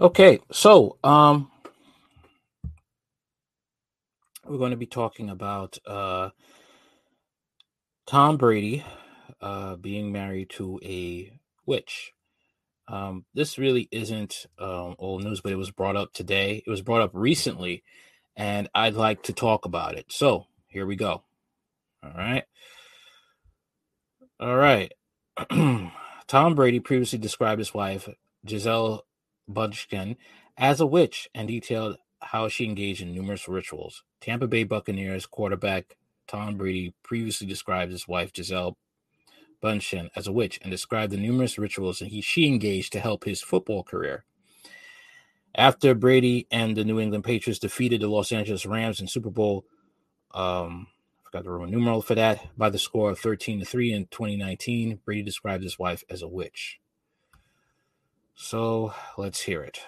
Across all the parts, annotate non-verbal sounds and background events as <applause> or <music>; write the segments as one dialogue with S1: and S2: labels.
S1: Okay, so um, we're going to be talking about uh, Tom Brady uh, being married to a witch. Um, this really isn't um, old news, but it was brought up today. It was brought up recently, and I'd like to talk about it. So here we go. All right. All right. <clears throat> Tom Brady previously described his wife, Gisele Bündchen, as a witch and detailed how she engaged in numerous rituals. Tampa Bay Buccaneers quarterback Tom Brady previously described his wife, Gisele Bündchen, as a witch and described the numerous rituals that he, she engaged to help his football career. After Brady and the New England Patriots defeated the Los Angeles Rams in Super Bowl, um, I forgot the Roman numeral for that, by the score of 13 to 3 in 2019, Brady described his wife as a witch. So let's hear it.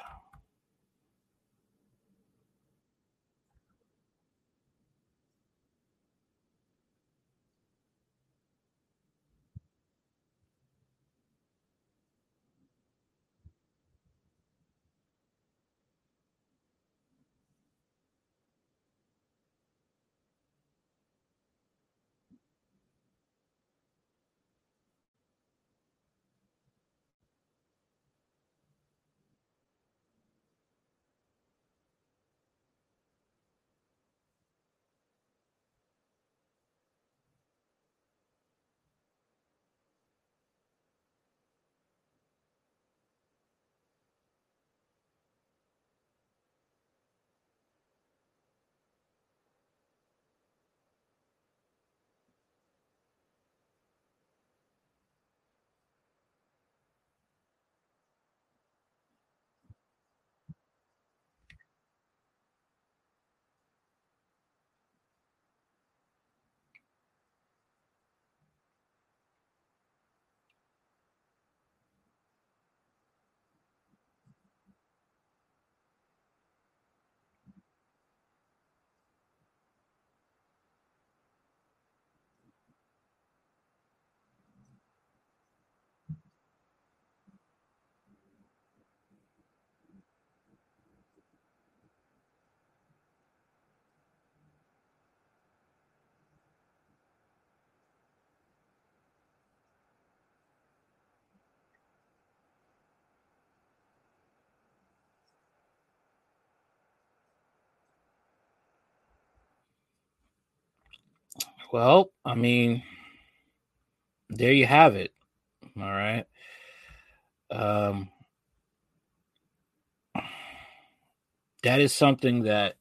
S1: Well, I mean, there you have it. All right. Um, that is something that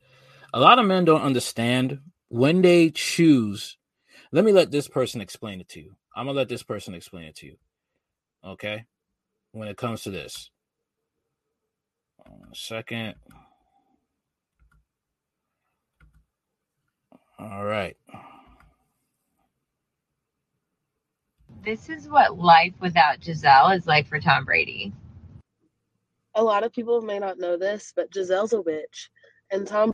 S1: a lot of men don't understand when they choose. Let me let this person explain it to you. I'm gonna let this person explain it to you. Okay. When it comes to this, second. All right.
S2: This is what life without Gisele is like for Tom Brady.
S3: A lot of people may not know this, but Gisele's a witch, and Tom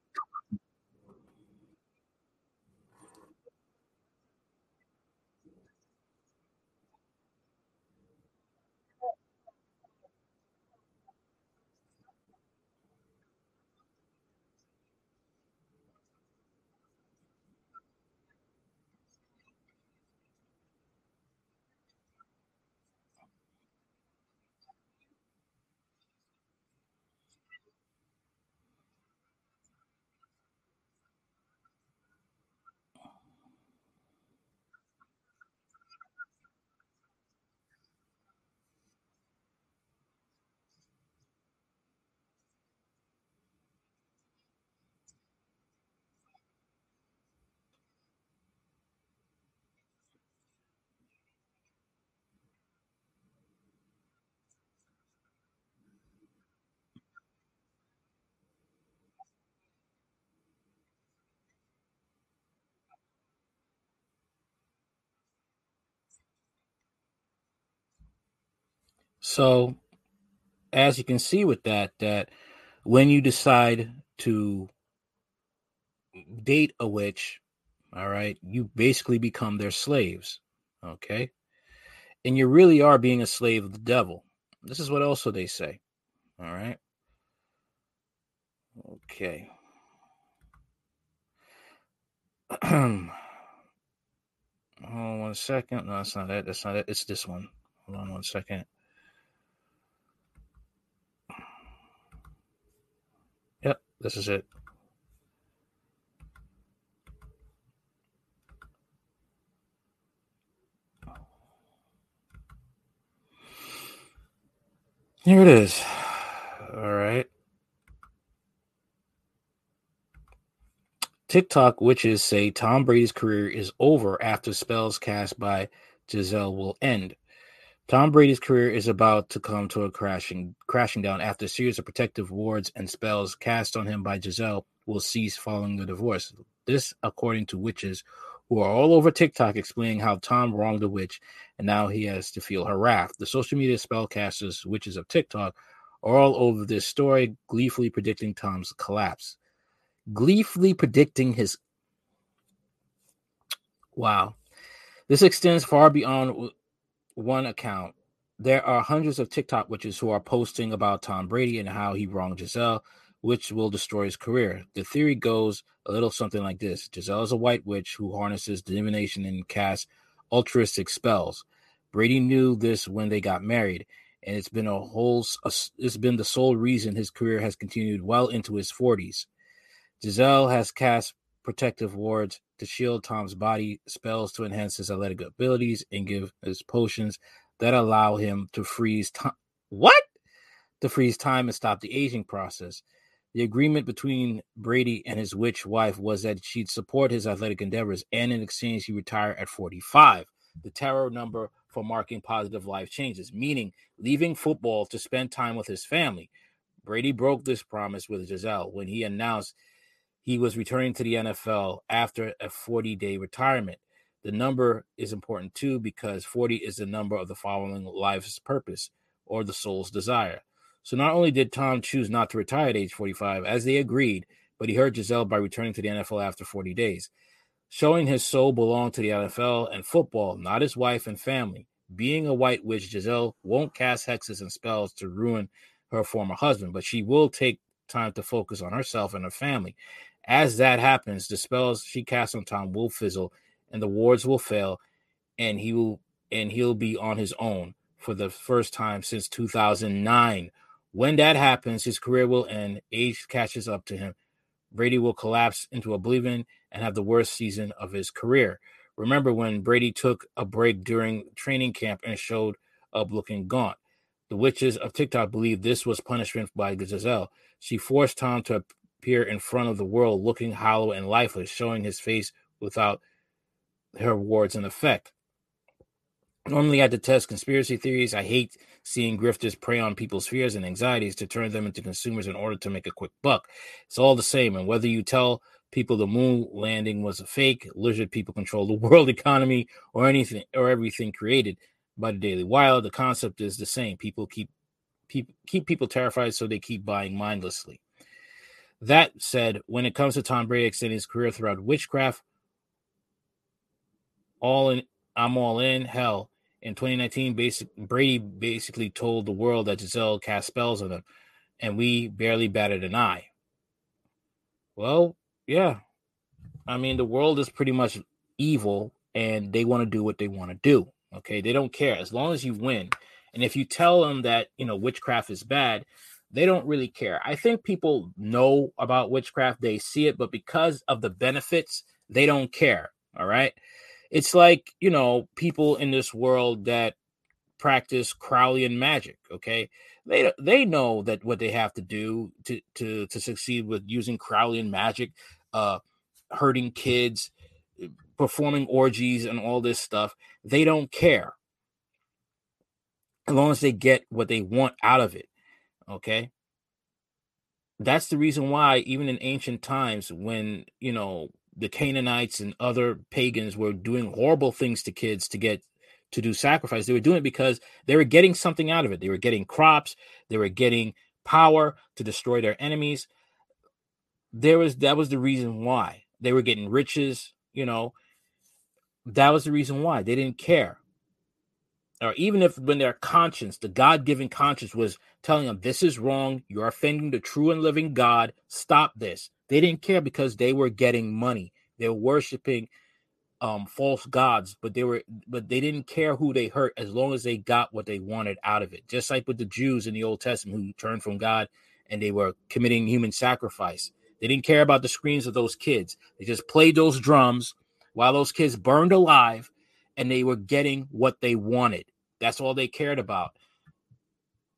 S1: So, as you can see with that, that when you decide to date a witch, all right, you basically become their slaves, okay? And you really are being a slave of the devil. This is what also they say, all right? Okay. <clears throat> Hold on one second. No, that's not it. That's not it. It's this one. Hold on one second. This is it. Here it is. All right. TikTok witches say Tom Brady's career is over after spells cast by Gisele will end. Tom Brady's career is about to come to a crashing crashing down after a series of protective wards and spells cast on him by Gisele will cease following the divorce. This, according to witches who are all over TikTok explaining how Tom wronged a witch and now he has to feel her wrath. The social media spellcasters, witches of TikTok, are all over this story, gleefully predicting Tom's collapse. Gleefully predicting his. Wow. This extends far beyond one account. There are hundreds of TikTok witches who are posting about Tom Brady and how he wronged Gisele, which will destroy his career. The theory goes a little something like this Gisele is a white witch who harnesses divination and casts altruistic spells. Brady knew this when they got married, and it's been a whole it's been the sole reason his career has continued well into his 40s. Gisele has cast protective wards to shield Tom's body, spells to enhance his athletic abilities, and give his potions that allow him to freeze time. What? To freeze time and stop the aging process. The agreement between Brady and his witch wife was that she'd support his athletic endeavors, and in exchange, he retire at 45, the tarot number for marking positive life changes, meaning leaving football to spend time with his family. Brady broke this promise with Gisele when he announced he was returning to the NFL after a 40 day retirement. The number is important too because 40 is the number of the following life's purpose or the soul's desire. So not only did Tom choose not to retire at age 45, as they agreed, but he hurt Gisele by returning to the NFL after 40 days, showing his soul belonged to the NFL and football, not his wife and family. Being a white witch, Gisele won't cast hexes and spells to ruin her former husband, but she will take time to focus on herself and her family. As that happens, the spells she casts on Tom will fizzle and the wards will fail, and he will and he'll be on his own for the first time since 2009 when that happens, his career will end, age catches up to him. Brady will collapse into oblivion and have the worst season of his career. Remember when Brady took a break during training camp and showed up looking gaunt? The witches of TikTok believe this was punishment by Gisele. She forced Tom to appear in front of the world looking hollow and lifeless, showing his face without her wards in effect. Normally, I detest conspiracy theories. I hate seeing grifters prey on people's fears and anxieties to turn them into consumers in order to make a quick buck. It's all the same. And whether you tell people the moon landing was a fake, lizard people control the <laughs> world economy, or anything or everything created by the Daily Wire, the concept is the same. People keep keep keep people terrified, so they keep buying mindlessly. That said, when it comes to Tom Brady extending his career throughout witchcraft, all in I'm all in. Hell, in 2019, basic, Brady basically told the world that Gisele cast spells on him, and we barely batted an eye. Well, yeah. I mean, the world is pretty much evil, and they want to do what they want to do. Okay, they don't care as long as you win. And if you tell them that you know witchcraft is bad, they don't really care. I think people know about witchcraft, they see it, but because of the benefits, they don't care. All right it's like you know people in this world that practice Crowleyan magic. Okay, they they know that what they have to do to to to succeed with using Crowleyan magic, uh, hurting kids, performing orgies, and all this stuff. They don't care as long as they get what they want out of it. Okay. That's the reason why, even in ancient times, when you know the Canaanites and other pagans were doing horrible things to kids to get to do sacrifice. They were doing it because they were getting something out of it. They were getting crops, they were getting power to destroy their enemies. There was that was the reason why. They were getting riches, you know. That was the reason why. They didn't care. Or even if when their conscience, the God-given conscience was telling them this is wrong, you're offending the true and living God, stop this. They didn't care because they were getting money. They were worshiping um false gods but they were but they didn't care who they hurt as long as they got what they wanted out of it. Just like with the jews in the old testament who turned from god and they were committing human sacrifice. They didn't care about the screams of those kids. They just played those drums while those kids burned alive and they were getting what they wanted that's all they cared about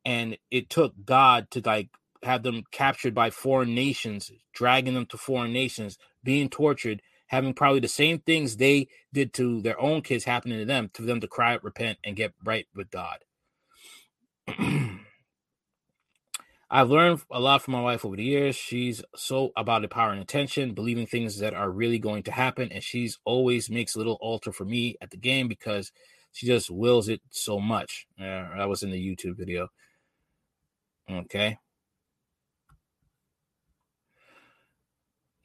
S1: and it took god to like have them captured by foreign nations dragging them to foreign nations being tortured having probably the same things they did to their own kids happening to them, to them to cry, repent, and get right with God. <clears throat> I've learned a lot from my wife over the years. She's so about the power and attention, believing things that are really going to happen, and she's always makes a little altar for me at the game because she just wills it so much. Uh, that was in the YouTube video. Okay.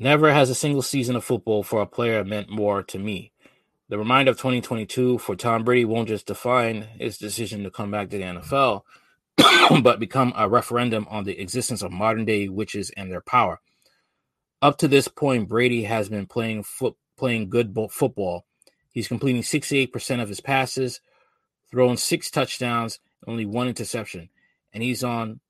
S1: Never has a single season of football for a player meant more to me. The reminder of 2022 for Tom Brady won't just define his decision to come back to the NFL, <coughs> but become a referendum on the existence of modern day witches and their power. Up to this point, Brady has been playing foot, playing good football. He's completing 68% of his passes, throwing six touchdowns, only one interception, and he's on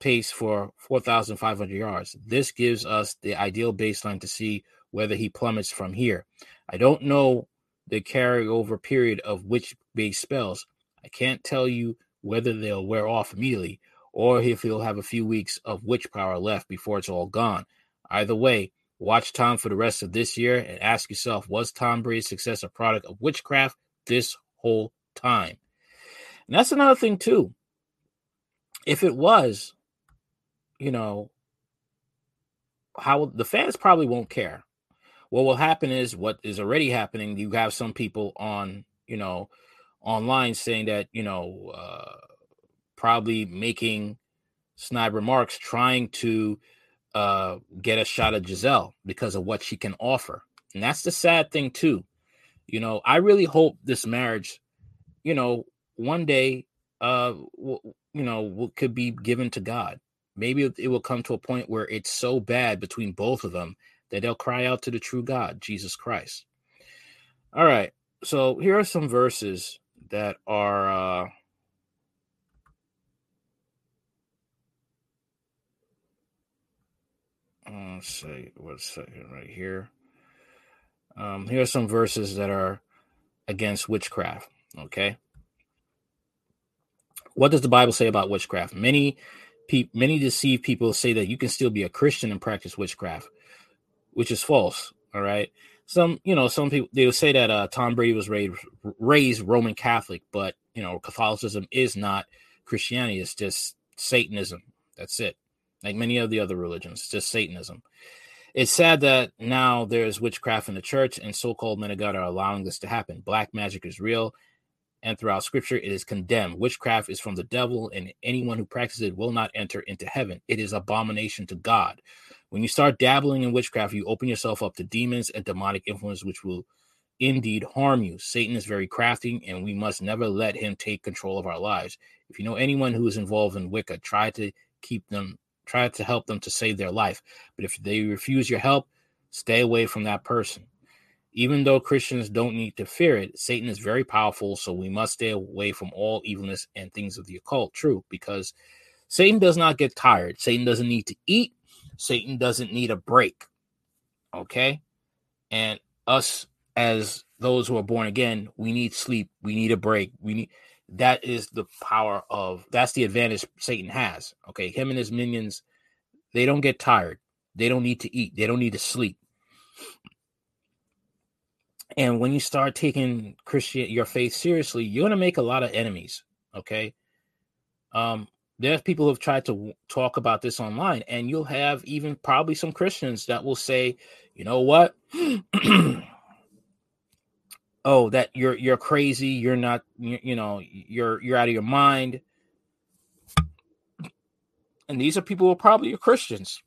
S1: pace for 4,500 yards. This gives us the ideal baseline to see whether he plummets from here. I don't know the carryover period of which base spells. I can't tell you whether they'll wear off immediately or if he'll have a few weeks of witch power left before it's all gone. Either way, watch Tom for the rest of this year and ask yourself was Tom Brady's success a product of witchcraft this whole time? And that's another thing, too. If it was, you know, how the fans probably won't care. What will happen is what is already happening. You have some people on, you know, online saying that, you know, uh, probably making snide remarks, trying to uh, get a shot at Gisele because of what she can offer. And that's the sad thing, too. You know, I really hope this marriage, you know, one day, uh, w- you know, could be given to God maybe it will come to a point where it's so bad between both of them that they'll cry out to the true God, Jesus Christ. All right. So here are some verses that are uh let's see what's second right here. Um, here are some verses that are against witchcraft. Okay. What does the Bible say about witchcraft? Many pe- many deceived people say that you can still be a Christian and practice witchcraft, which is false. All right. Some, you know, some people they will say that uh, Tom Brady was raised raised Roman Catholic, but you know, Catholicism is not Christianity. It's just Satanism. That's it. Like many of the other religions, just Satanism. It's sad that now there's witchcraft in the church, and so-called men of God are allowing this to happen. Black magic is real, and throughout scripture it is condemned. Witchcraft is from the devil, and anyone who practices it will not enter into heaven. It is abomination to God. When you start dabbling in witchcraft, you open yourself up to demons and demonic influence, which will indeed harm you. Satan is very crafty, and we must never let him take control of our lives. If you know anyone who is involved in Wicca, try to keep them, try to help them to save their life. But if they refuse your help, stay away from that person. Even though Christians don't need to fear it, Satan is very powerful, so we must stay away from all evilness and things of the occult. True, because Satan does not get tired. Satan doesn't need to eat. Satan doesn't need a break. Okay? And us as those who are born again, we need sleep. We need a break. We need that is the power of that's the advantage Satan has. Okay, him and his minions, they don't get tired. They don't need to eat. They don't need to sleep. And when you start taking Christian your faith seriously, you're gonna make a lot of enemies. Okay. Um, there's people who've tried to talk about this online, and you'll have even probably some Christians that will say, you know what? <clears throat> oh that you're you're crazy you're not you, you know you're you're out of your mind. And these are people who are probably christians.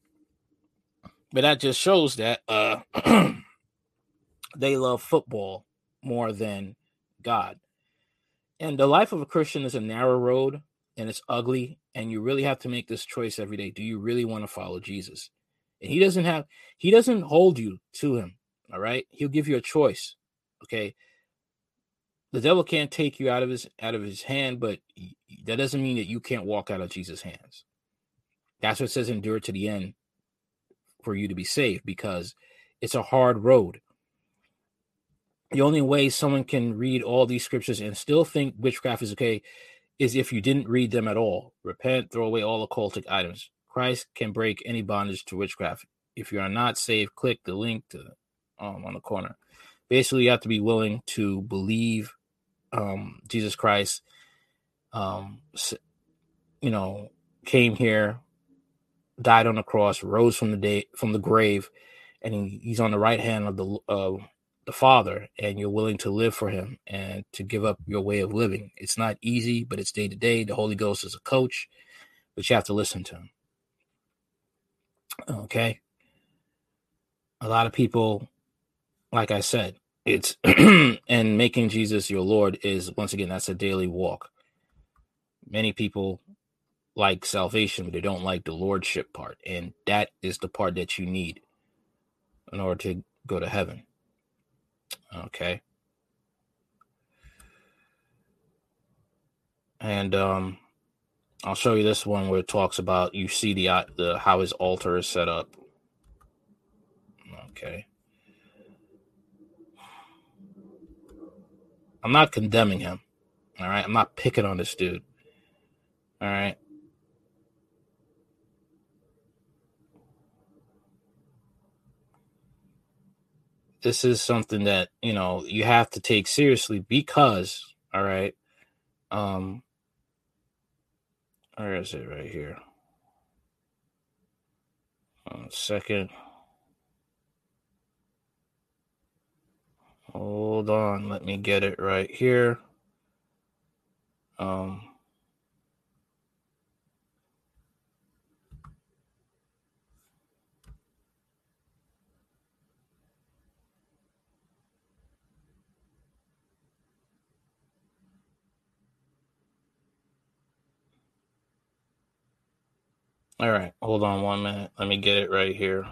S1: But that just shows that uh <clears throat> they love football more than god. And the life of a christian is a narrow road and it's ugly and you really have to make this choice every day. Do you really want to follow jesus? And he doesn't have he doesn't hold you to him all right? He'll give you a choice okay? The devil can't take you out of his out of his hand but that doesn't mean that you can't walk out of jesus hands. That's what says endure to the end for you to be saved because it's a hard road. The only way someone can read all these scriptures and still think witchcraft is okay is if you didn't read them at all. Repent throw away all occultic items. Christ can break any bondage to witchcraft. If you are not saved click the link to um, on the corner basically you have to be willing to believe um, jesus christ um, you know came here died on the cross rose from the day from the grave and he, he's on the right hand of the uh, the father and you're willing to live for him and to give up your way of living. It's not easy but it's day to day. The holy ghost is a coach but you have to listen to him. Okay? A lot of people like i said it's <clears throat> and making jesus your lord is once again that's a daily walk. Many people like salvation but they don't like the lordship part and that is the part that you need in order to go to heaven. Okay. And um i'll show you this one where it talks about you see the uh, the how his altar is set up. Okay i'm not condemning him all right? I'm not picking on this dude all right? This is something that you know you have to take seriously because all right um where is it right here? One second hold on let me get it right here um All right, hold on one minute. Let me get it right here.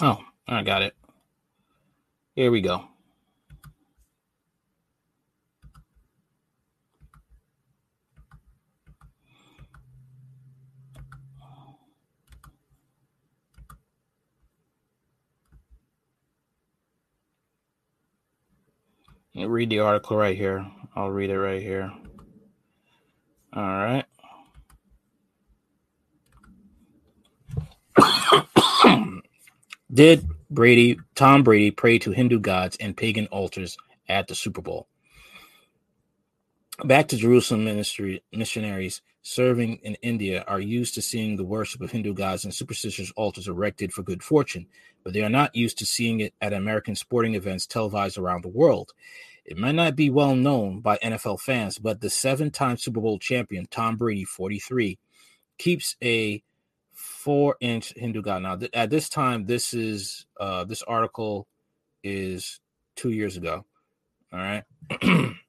S1: Oh, I got it. Here we go. read the article right here. I'll read it right here. All right. <coughs> Did Brady, Tom Brady, pray to Hindu gods and pagan altars at the Super Bowl? Back to Jerusalem ministry missionaries serving in India are used to seeing the worship of Hindu gods and superstitious altars erected for good fortune, but they are not used to seeing it at American sporting events televised around the world. It might not be well known by NFL fans, but the seven time Super Bowl champion, Tom Brady, 43, keeps a four inch Hindu god. Now, th- at this time, this is uh, this article is two years ago. All right. <clears throat>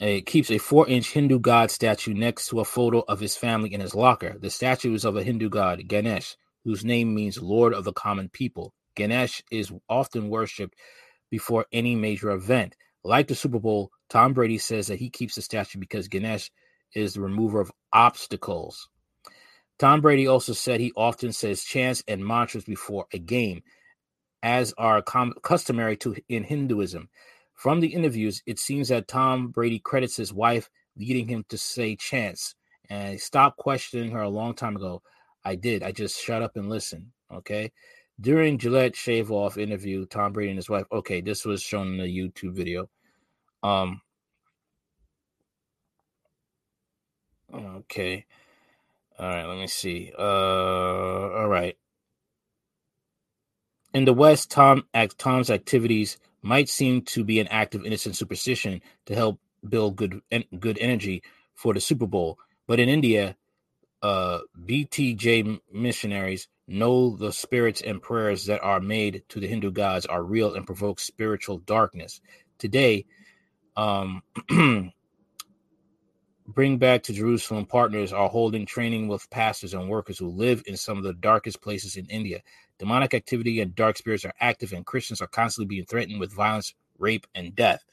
S1: It keeps a four inch Hindu god statue next to a photo of his family in his locker. The statue is of a Hindu god, Ganesh, whose name means Lord of the Common People. Ganesh is often worshipped before any major event. Like the Super Bowl, Tom Brady says that he keeps the statue because Ganesh is the remover of obstacles. Tom Brady also said he often says chants and mantras before a game, as are com- customary to in Hinduism. From the interviews, it seems that Tom Brady credits his wife leading him to say chants And I stopped questioning her a long time ago. I did. I just shut up and listened. Okay. During Gillette shave off interview, Tom Brady and his wife. Okay, this was shown in a YouTube video. Um. Okay. All right. Let me see. Uh. All right. In the West, Tom Tom's activities might seem to be an act of innocent superstition to help build good good energy for the Super Bowl, but in India, uh, BTJ missionaries know the spirits and prayers that are made to the Hindu gods are real and provoke spiritual darkness. Today, um, <clears throat> Bring Back to Jerusalem partners are holding training with pastors and workers who live in some of the darkest places in India. Demonic activity and dark spirits are active, and Christians are constantly being threatened with violence, rape, and death.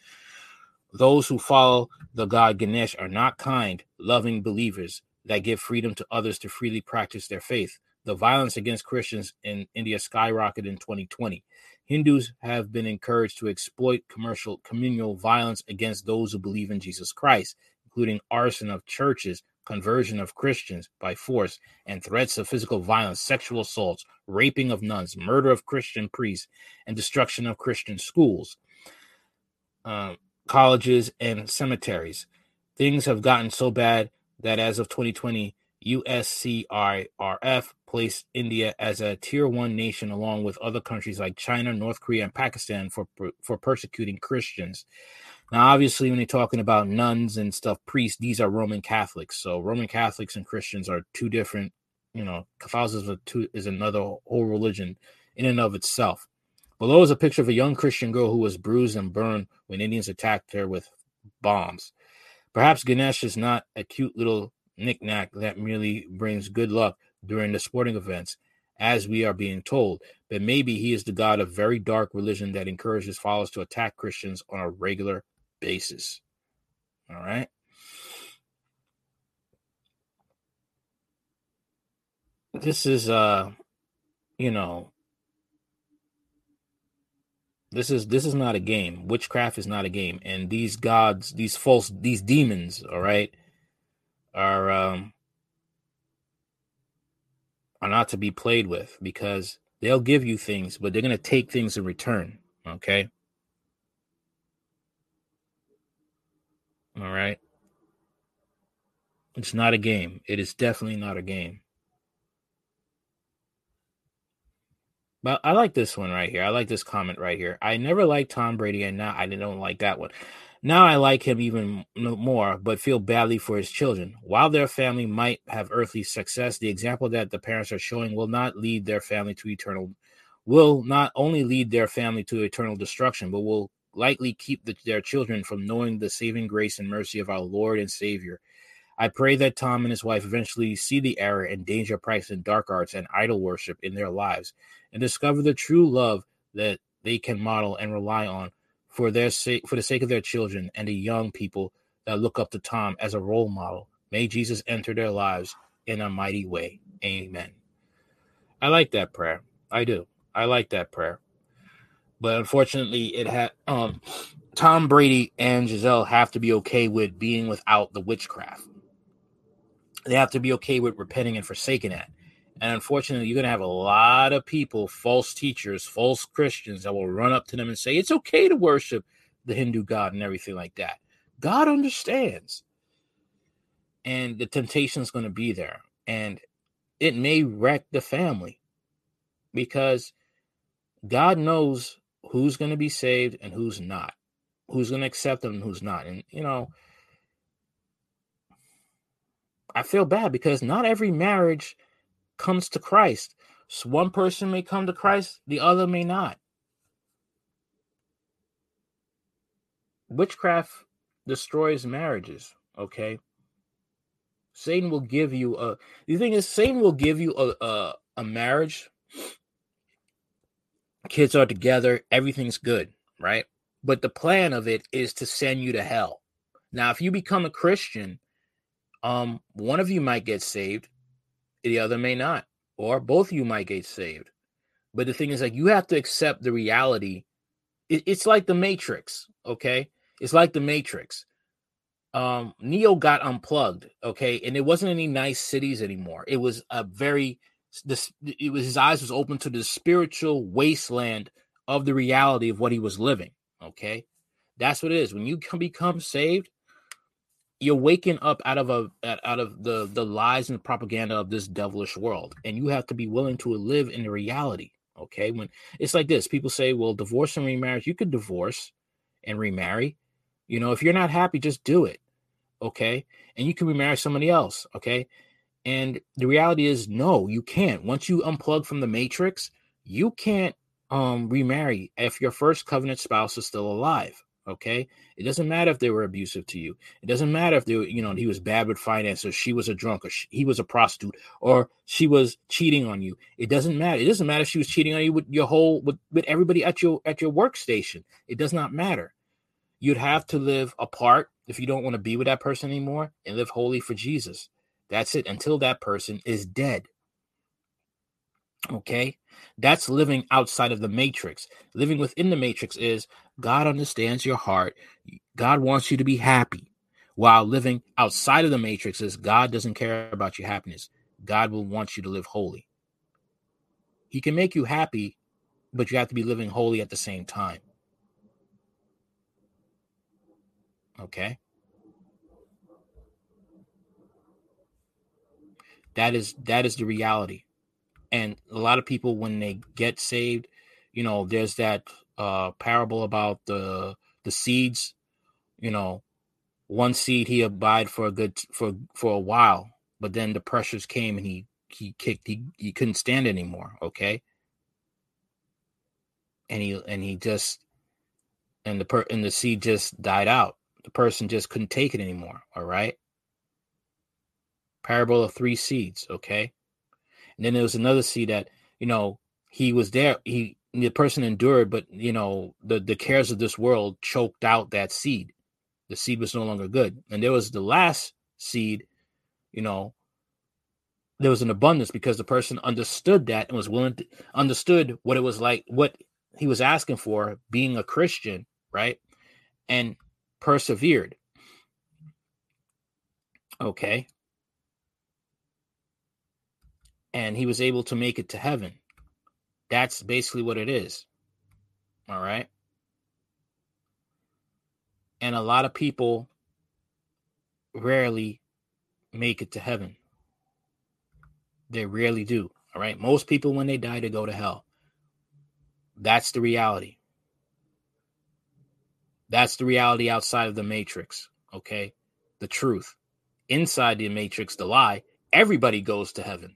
S1: Those who follow the god Ganesh are not kind, loving believers that give freedom to others to freely practice their faith. The violence against Christians in India skyrocketed in 2020. Hindus have been encouraged to exploit commercial communal violence against those who believe in Jesus Christ, including arson of churches, conversion of Christians by force, and threats of physical violence, sexual assaults, raping of nuns, murder of Christian priests, and destruction of Christian schools, uh, colleges, and cemeteries. Things have gotten so bad that as of 2020, USCIRF placed India as a tier one nation along with other countries like China, North Korea, and Pakistan for, for persecuting Christians. Now, obviously, when you're talking about nuns and stuff, priests, these are Roman Catholics. So Roman Catholics and Christians are two different, you know, Catholicism is another whole religion in and of itself. Below is a picture of a young Christian girl who was bruised and burned when Indians attacked her with bombs. Perhaps Ganesh is not a cute little knickknack that merely brings good luck during the sporting events, as we are being told, but maybe he is the god of very dark religion that encourages followers to attack Christians on a regular basis. All right. This is uh you know this is this is not a game. Witchcraft is not a game. And these gods, these false these demons, all right, are um are not to be played with because they'll give you things, but they're going to take things in return, okay? All right. It's not a game. It is definitely not a game. But I like this one right here. I like this comment right here. I never liked Tom Brady, and now I don't like that one. Now I like him even more, but feel badly for his children. While their family might have earthly success, the example that the parents are showing will not lead their family to eternal, will not only lead their family to eternal destruction, but will likely keep the, their children from knowing the saving grace and mercy of our Lord and Savior. I pray that Tom and his wife eventually see the error and danger practicing dark arts and idol worship in their lives and discover the true love that they can model and rely on for their sake for the sake of their children and the young people that look up to Tom as a role model. May Jesus enter their lives in a mighty way. Amen. I like that prayer. I do. I like that prayer but unfortunately, it had um, Tom Brady and Gisele have to be okay with being without the witchcraft. They have to be okay with repenting and forsaking that. And unfortunately, you're going to have a lot of people, false teachers, false Christians, that will run up to them and say, it's okay to worship the Hindu God and everything like that. God understands. And the temptation is going to be there. And it may wreck the family because God knows who's going to be saved and who's not, who's going to accept them and who's not. And, you know, I feel bad because not every marriage comes to Christ. So one person may come to Christ, the other may not. Witchcraft destroys marriages, okay? Satan will give you a the thing is Satan will give you a a, a marriage kids are together, everything's good, right? But the plan of it is to send you to hell. Now, if you become a Christian, um, one of you might get saved, the other may not, or both of you might get saved. But the thing is, like, you have to accept the reality. It, it's like the Matrix, okay? It's like the Matrix. um Neo got unplugged, okay, and it wasn't any nice cities anymore. It was a very this it was his eyes was open to the spiritual wasteland of the reality of what he was living. Okay, that's what it is. When you can become saved, you're waking up out of a out of the the lies and propaganda of this devilish world, and you have to be willing to live in the reality. Okay, when it's like this, people say, "Well, divorce and remarriage." You could divorce and remarry. You know, if you're not happy, just do it. Okay, and you can remarry somebody else. Okay, and the reality is, no, you can't. Once you unplug from the matrix, you can't um remarry if your first covenant spouse is still alive. Okay. It doesn't matter if they were abusive to you. It doesn't matter if they were, you know, he was bad with finance or she was a drunk or she, he was a prostitute or she was cheating on you. It doesn't matter. It doesn't matter if she was cheating on you with your whole with, with everybody at your at your workstation. It does not matter. You'd have to live apart if you don't want to be with that person anymore and live holy for Jesus. That's it until that person is dead. Okay? That's living outside of the matrix. Living within the matrix is God understands your heart. God wants you to be happy. While living outside of the matrix is God doesn't care about your happiness. God will want you to live holy. He can make you happy, but you have to be living holy at the same time. Okay? That is that is the reality. And a lot of people when they get saved, you know, there's that uh parable about the the seeds, you know, one seed he abide for a good for for a while, but then the pressures came and he he kicked he, he couldn't stand anymore, okay? And he and he just and the per and the seed just died out. The person just couldn't take it anymore, all right? Parable of three seeds, okay? And then there was another seed that, you know, he was there, he the person endured, but you know, the the cares of this world choked out that seed. The seed was no longer good. And there was the last seed, you know, there was an abundance because the person understood that and was willing to understood what it was like, what he was asking for being a Christian, right? And persevered. Okay and he was able to make it to heaven. That's basically what it is. All right. And a lot of people rarely make it to heaven. They rarely do. All right. Most people, when they die, they go to hell. That's the reality. That's the reality outside of the matrix. Okay. The truth. Inside the matrix, the lie, everybody goes to heaven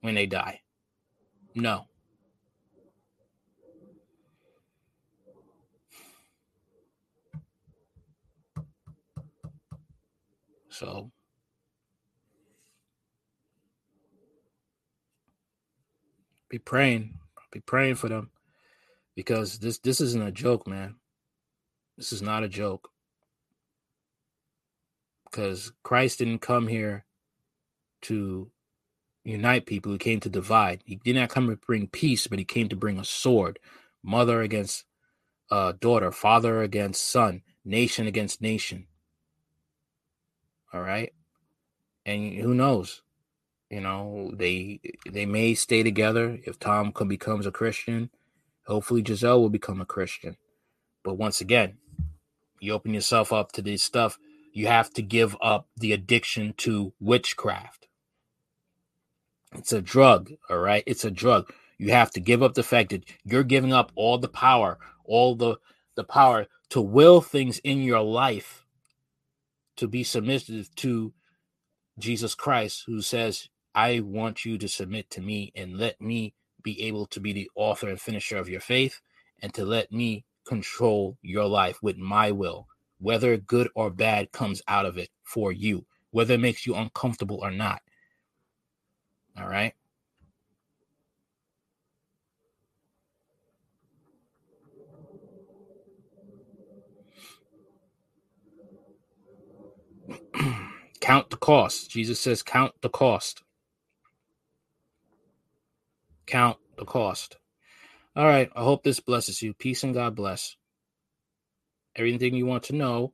S1: when they die? No. So be praying, be praying for them because this this isn't a joke, man. This is not a joke. Because Christ didn't come here to unite people. He came to divide. He did not come to bring peace, but he came to bring a sword. Mother against uh, daughter, father against son, nation against nation. All right, and who knows? You know, they they may stay together if Tom becomes a Christian. Hopefully, Gisele will become a Christian. But once again, you open yourself up to this stuff. You have to give up the addiction to witchcraft it's a drug, all right? It's a drug. You have to give up the fact that you're giving up all the power, all the the power to will things in your life to be submissive to Jesus Christ who says, "I want you to submit to me and let me be able to be the author and finisher of your faith and to let me control your life with my will, whether good or bad comes out of it for you, whether it makes you uncomfortable or not." All right. <clears throat> count the cost. Jesus says, count the cost. Count the cost. All right. I hope this blesses you. Peace and God bless. Everything you want to know,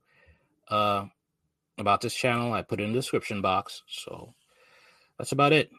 S1: uh, about this channel, I put in the description box. So that's about it.